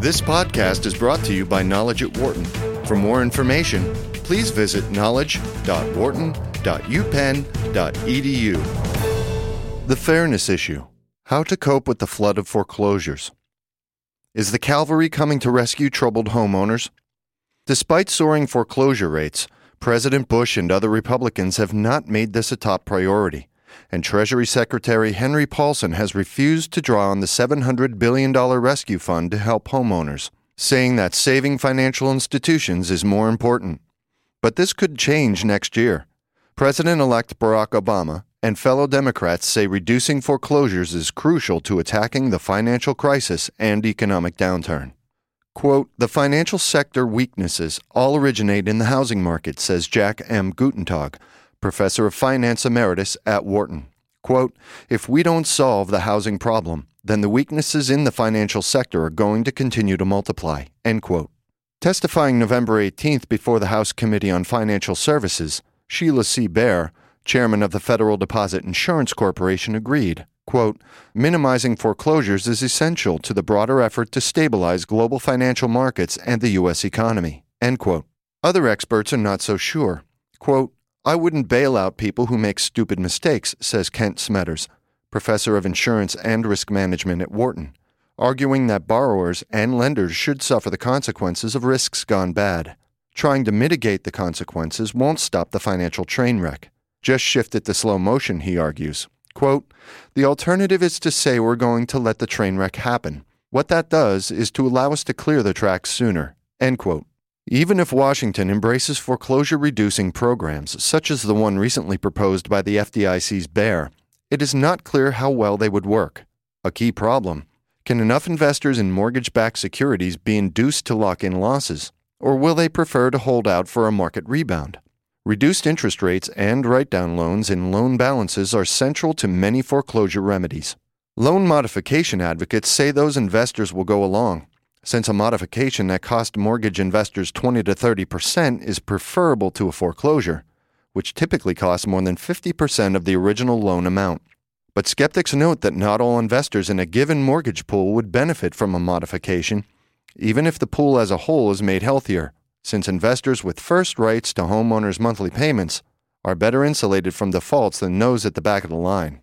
This podcast is brought to you by Knowledge at Wharton. For more information, please visit knowledge.wharton.upenn.edu. The Fairness Issue How to Cope with the Flood of Foreclosures. Is the cavalry coming to rescue troubled homeowners? Despite soaring foreclosure rates, President Bush and other Republicans have not made this a top priority and Treasury Secretary Henry Paulson has refused to draw on the $700 billion rescue fund to help homeowners, saying that saving financial institutions is more important. But this could change next year. President elect Barack Obama and fellow Democrats say reducing foreclosures is crucial to attacking the financial crisis and economic downturn. Quote, the financial sector weaknesses all originate in the housing market, says Jack M. Guttentag, professor of finance emeritus at Wharton. Quote, if we don't solve the housing problem, then the weaknesses in the financial sector are going to continue to multiply. End quote. Testifying November 18th before the House Committee on Financial Services, Sheila C. Bair, chairman of the Federal Deposit Insurance Corporation, agreed. Quote, minimizing foreclosures is essential to the broader effort to stabilize global financial markets and the U.S. economy. End quote. Other experts are not so sure. Quote, I wouldn't bail out people who make stupid mistakes, says Kent Smetters, professor of insurance and risk management at Wharton, arguing that borrowers and lenders should suffer the consequences of risks gone bad. Trying to mitigate the consequences won't stop the financial train wreck. Just shift it to slow motion, he argues. Quote, the alternative is to say we're going to let the train wreck happen. What that does is to allow us to clear the tracks sooner. End quote. Even if Washington embraces foreclosure reducing programs, such as the one recently proposed by the FDIC's Bair, it is not clear how well they would work. A key problem can enough investors in mortgage backed securities be induced to lock in losses, or will they prefer to hold out for a market rebound? Reduced interest rates and write down loans in loan balances are central to many foreclosure remedies. Loan modification advocates say those investors will go along, since a modification that cost mortgage investors 20 to 30% is preferable to a foreclosure, which typically costs more than 50% of the original loan amount. But skeptics note that not all investors in a given mortgage pool would benefit from a modification, even if the pool as a whole is made healthier, since investors with first rights to homeowners' monthly payments are better insulated from defaults than those at the back of the line.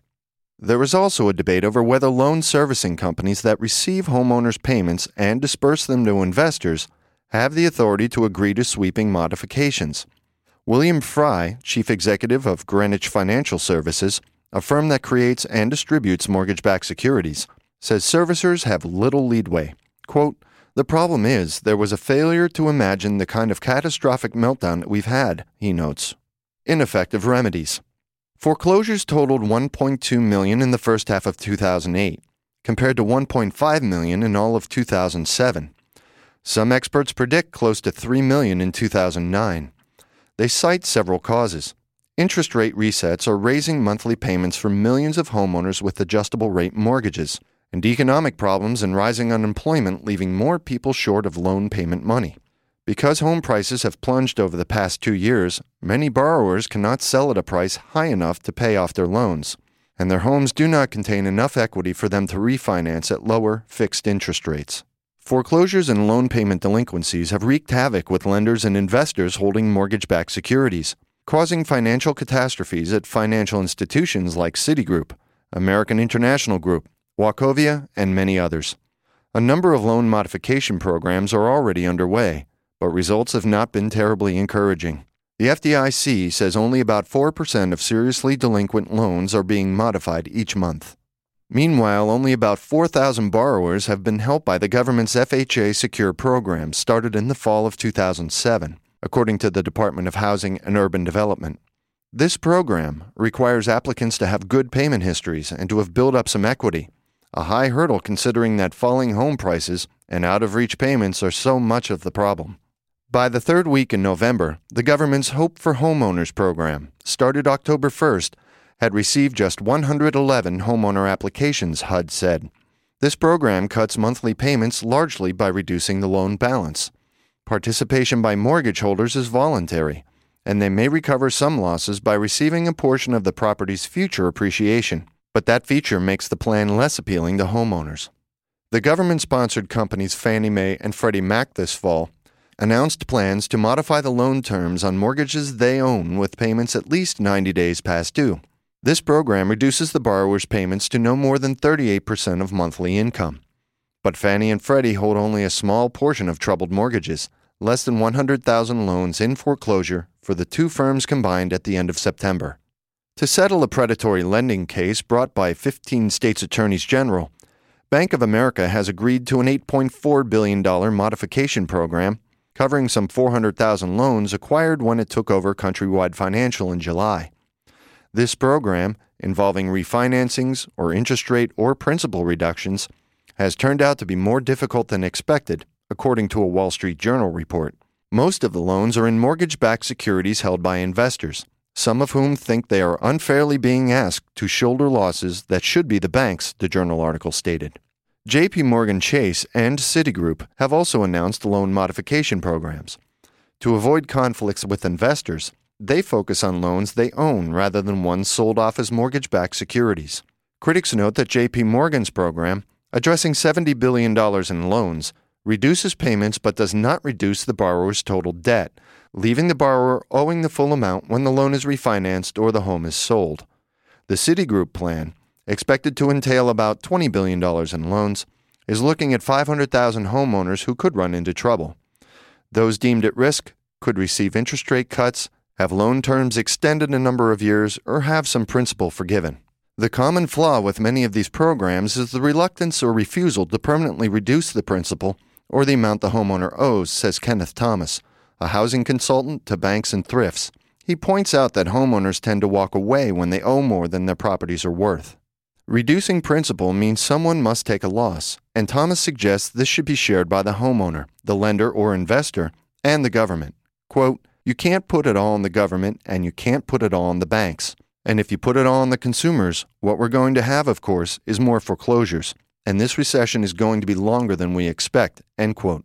There is also a debate over whether loan servicing companies that receive homeowners' payments and disperse them to investors have the authority to agree to sweeping modifications. William Frey, chief executive of Greenwich Financial Services, a firm that creates and distributes mortgage backed securities, says servicers have little leadway. Quote, the problem is there was a failure to imagine the kind of catastrophic meltdown that we've had, he notes. Ineffective remedies. Foreclosures totaled 1.2 million in the first half of 2008, compared to 1.5 million in all of 2007. Some experts predict close to 3 million in 2009. They cite several causes. Interest rate resets are raising monthly payments for millions of homeowners with adjustable rate mortgages, and economic problems and rising unemployment leaving more people short of loan payment money. Because home prices have plunged over the past two years, many borrowers cannot sell at a price high enough to pay off their loans, and their homes do not contain enough equity for them to refinance at lower, fixed interest rates. Foreclosures and loan payment delinquencies have wreaked havoc with lenders and investors holding mortgage backed securities, causing financial catastrophes at financial institutions like Citigroup, American International Group, Wachovia, and many others. A number of loan modification programs are already underway but results have not been terribly encouraging. The FDIC says only about 4% of seriously delinquent loans are being modified each month. Meanwhile, only about 4,000 borrowers have been helped by the government's FHA Secure program started in the fall of 2007, according to the Department of Housing and Urban Development. This program requires applicants to have good payment histories and to have built up some equity, a high hurdle considering that falling home prices and out of reach payments are so much of the problem. By the third week in November, the government's Hope for Homeowners program, started October 1st, had received just 111 homeowner applications, HUD said. This program cuts monthly payments largely by reducing the loan balance. Participation by mortgage holders is voluntary, and they may recover some losses by receiving a portion of the property's future appreciation, but that feature makes the plan less appealing to homeowners. The government sponsored companies Fannie Mae and Freddie Mac this fall announced plans to modify the loan terms on mortgages they own with payments at least 90 days past due. This program reduces the borrower's payments to no more than 38% of monthly income. But Fannie and Freddie hold only a small portion of troubled mortgages, less than 100,000 loans in foreclosure for the two firms combined at the end of September. To settle a predatory lending case brought by 15 states' attorneys general, Bank of America has agreed to an $8.4 billion modification program covering some 400,000 loans acquired when it took over Countrywide Financial in July. This program, involving refinancings or interest rate or principal reductions, has turned out to be more difficult than expected, according to a Wall Street Journal report. Most of the loans are in mortgage backed securities held by investors, some of whom think they are unfairly being asked to shoulder losses that should be the bank's, the journal article stated. JP Morgan Chase and Citigroup have also announced loan modification programs. To avoid conflicts with investors, they focus on loans they own rather than ones sold off as mortgage backed securities. Critics note that JP Morgan's program addressing $70 billion in loans, reduces payments but does not reduce the borrower's total debt, leaving the borrower owing the full amount when the loan is refinanced or the home is sold. The Citigroup plan, expected to entail about $20 billion in loans, is looking at 500,000 homeowners who could run into trouble. Those deemed at risk could receive interest rate cuts, have loan terms extended a number of years, or have some principal forgiven. The common flaw with many of these programs is the reluctance or refusal to permanently reduce the principal or the amount the homeowner owes, says Kenneth Thomas, a housing consultant to banks and thrifts. He points out that homeowners tend to walk away when they owe more than their properties are worth. Reducing principal means someone must take a loss, and Thomas suggests this should be shared by the homeowner, the lender or investor, and the government. Quote, You can't put it all on the government, and you can't put it all on the banks. And if you put it all on the consumers, what we're going to have, of course, is more foreclosures. And this recession is going to be longer than we expect. End quote.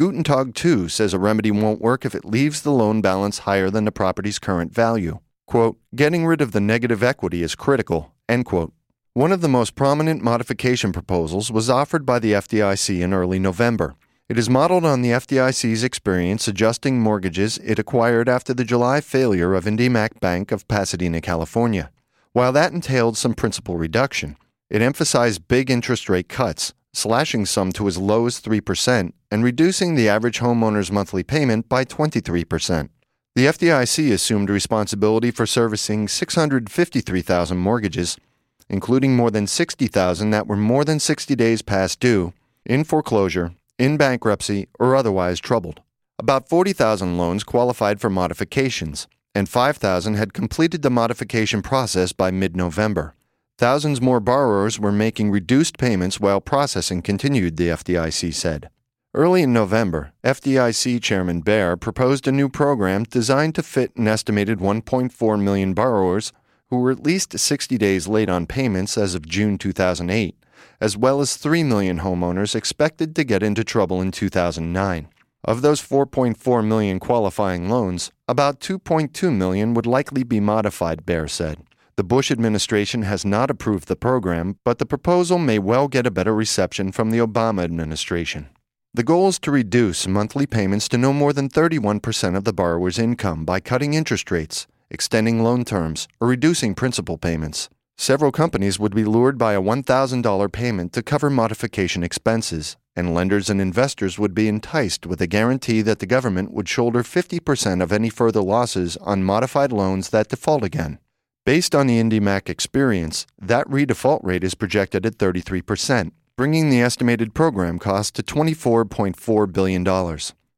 Guttentag, too, says a remedy won't work if it leaves the loan balance higher than the property's current value. Quote, getting rid of the negative equity is critical. End quote. One of the most prominent modification proposals was offered by the FDIC in early November. It is modeled on the FDIC's experience adjusting mortgages it acquired after the July failure of IndyMac Bank of Pasadena, California. While that entailed some principal reduction, it emphasized big interest rate cuts, slashing some to as low as 3% and reducing the average homeowner's monthly payment by 23%. The FDIC assumed responsibility for servicing 653,000 mortgages, including more than 60,000 that were more than 60 days past due, in foreclosure, in bankruptcy, or otherwise troubled. About 40,000 loans qualified for modifications, and 5,000 had completed the modification process by mid November. Thousands more borrowers were making reduced payments while processing continued, the FDIC said. Early in November, FDIC Chairman Bair proposed a new program designed to fit an estimated 1.4 million borrowers who were at least 60 days late on payments as of June 2008 as well as 3 million homeowners expected to get into trouble in 2009. Of those 4.4 million qualifying loans, about 2.2 million would likely be modified, Bair said. The Bush administration has not approved the program, but the proposal may well get a better reception from the Obama administration. The goal is to reduce monthly payments to no more than 31% of the borrower's income by cutting interest rates, extending loan terms, or reducing principal payments. Several companies would be lured by a $1,000 payment to cover modification expenses, and lenders and investors would be enticed with a guarantee that the government would shoulder 50% of any further losses on modified loans that default again. Based on the IndyMac experience, that redefault rate is projected at 33%, bringing the estimated program cost to $24.4 billion.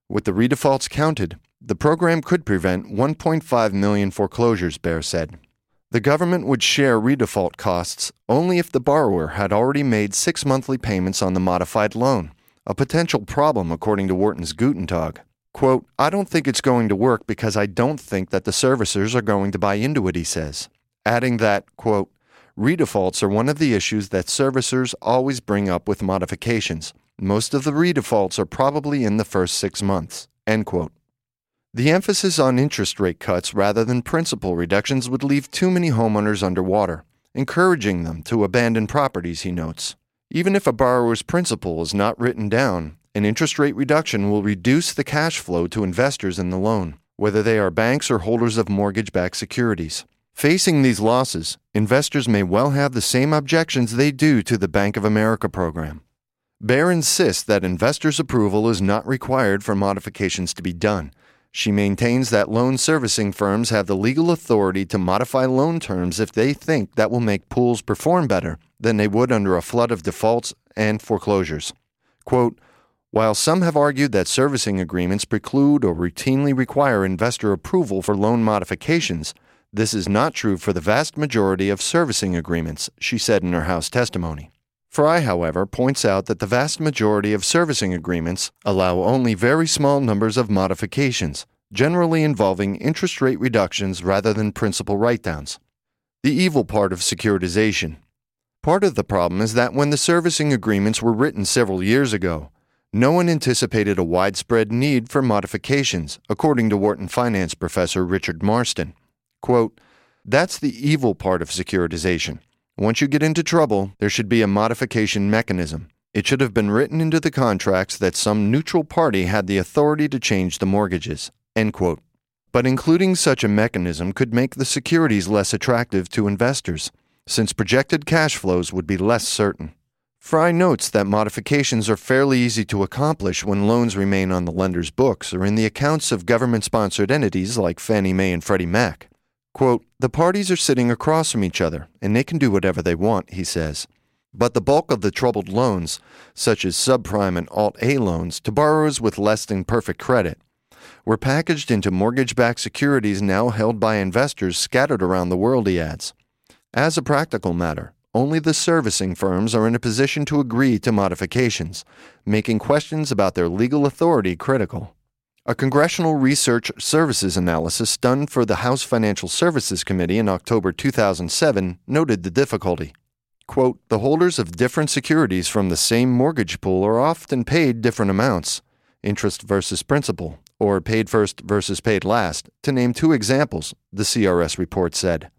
With the redefaults counted, the program could prevent 1.5 million foreclosures, Bair said. The government would share redefault costs only if the borrower had already made six monthly payments on the modified loan, a potential problem according to Wharton's Guttentag. Quote, I don't think it's going to work because I don't think that the servicers are going to buy into it, he says, adding that, quote, redefaults are one of the issues that servicers always bring up with modifications. Most of the redefaults are probably in the first six months, end quote. The emphasis on interest rate cuts rather than principal reductions would leave too many homeowners underwater, encouraging them to abandon properties, he notes. Even if a borrower's principal is not written down, an interest rate reduction will reduce the cash flow to investors in the loan, whether they are banks or holders of mortgage backed securities. Facing these losses, investors may well have the same objections they do to the Bank of America program. Bair insists that investors' approval is not required for modifications to be done. She maintains that loan servicing firms have the legal authority to modify loan terms if they think that will make pools perform better than they would under a flood of defaults and foreclosures. Quote, while some have argued that servicing agreements preclude or routinely require investor approval for loan modifications, this is not true for the vast majority of servicing agreements, she said in her House testimony. Frey, however, points out that the vast majority of servicing agreements allow only very small numbers of modifications, generally involving interest rate reductions rather than principal write downs. The evil part of securitization. Part of the problem is that when the servicing agreements were written several years ago, no one anticipated a widespread need for modifications, according to Wharton finance professor Richard Marston. Quote, That's the evil part of securitization. Once you get into trouble, there should be a modification mechanism. It should have been written into the contracts that some neutral party had the authority to change the mortgages. But including such a mechanism could make the securities less attractive to investors, since projected cash flows would be less certain. Frey notes that modifications are fairly easy to accomplish when loans remain on the lender's books or in the accounts of government sponsored entities like Fannie Mae and Freddie Mac. Quote, the parties are sitting across from each other, and they can do whatever they want, he says. But the bulk of the troubled loans, such as subprime and Alt A loans to borrowers with less than perfect credit, were packaged into mortgage backed securities now held by investors scattered around the world, he adds. As a practical matter, only the servicing firms are in a position to agree to modifications, making questions about their legal authority critical. A Congressional Research Services analysis done for the House Financial Services Committee in October 2007 noted the difficulty. Quote, the holders of different securities from the same mortgage pool are often paid different amounts, interest versus principal, or paid first versus paid last, to name two examples, the CRS report said.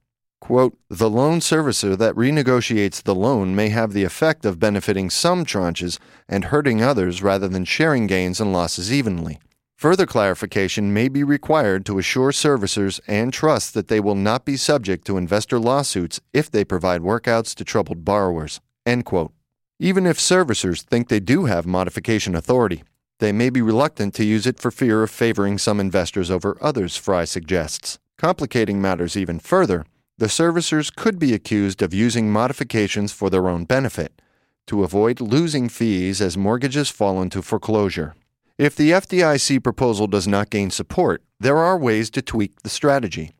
Quote, the loan servicer that renegotiates the loan may have the effect of benefiting some tranches and hurting others rather than sharing gains and losses evenly. Further clarification may be required to assure servicers and trusts that they will not be subject to investor lawsuits if they provide workouts to troubled borrowers. Even if servicers think they do have modification authority, they may be reluctant to use it for fear of favoring some investors over others, Frey suggests. Complicating matters even further, the servicers could be accused of using modifications for their own benefit to avoid losing fees as mortgages fall into foreclosure. If the FDIC proposal does not gain support, there are ways to tweak the strategy.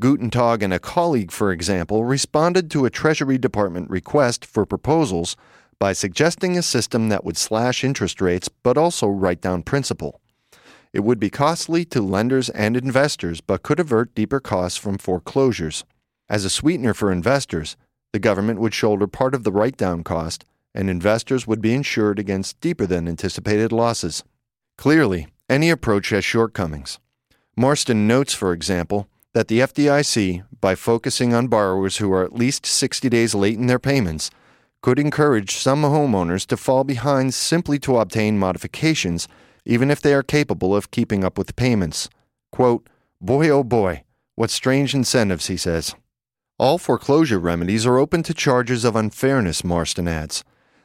Guttentag and a colleague, for example, responded to a Treasury Department request for proposals by suggesting a system that would slash interest rates but also write down principal. It would be costly to lenders and investors but could avert deeper costs from foreclosures. As a sweetener for investors, the government would shoulder part of the write down cost, and investors would be insured against deeper than anticipated losses. Clearly, any approach has shortcomings. Marston notes, for example, that the FDIC, by focusing on borrowers who are at least 60 days late in their payments, could encourage some homeowners to fall behind simply to obtain modifications, even if they are capable of keeping up with payments. Quote, Boy, oh boy, what strange incentives, he says. All foreclosure remedies are open to charges of unfairness, Marston adds.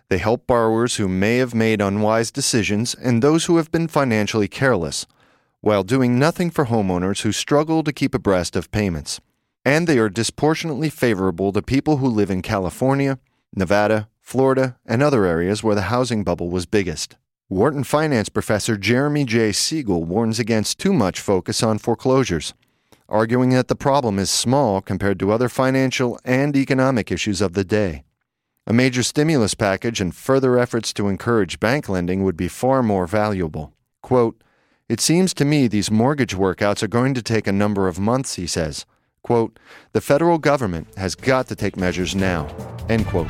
They help borrowers who may have made unwise decisions and those who have been financially careless, while doing nothing for homeowners who struggle to keep abreast of payments. And they are disproportionately favorable to people who live in California, Nevada, Florida, and other areas where the housing bubble was biggest. Wharton finance professor Jeremy J. Siegel warns against too much focus on foreclosures arguing that the problem is small compared to other financial and economic issues of the day. A major stimulus package and further efforts to encourage bank lending would be far more valuable. Quote, It seems to me these mortgage workouts are going to take a number of months, he says. Quote, The federal government has got to take measures now. End quote.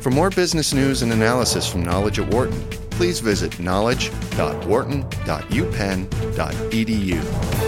For more business news and analysis from Knowledge at Wharton, please visit knowledge.wharton.upenn.edu.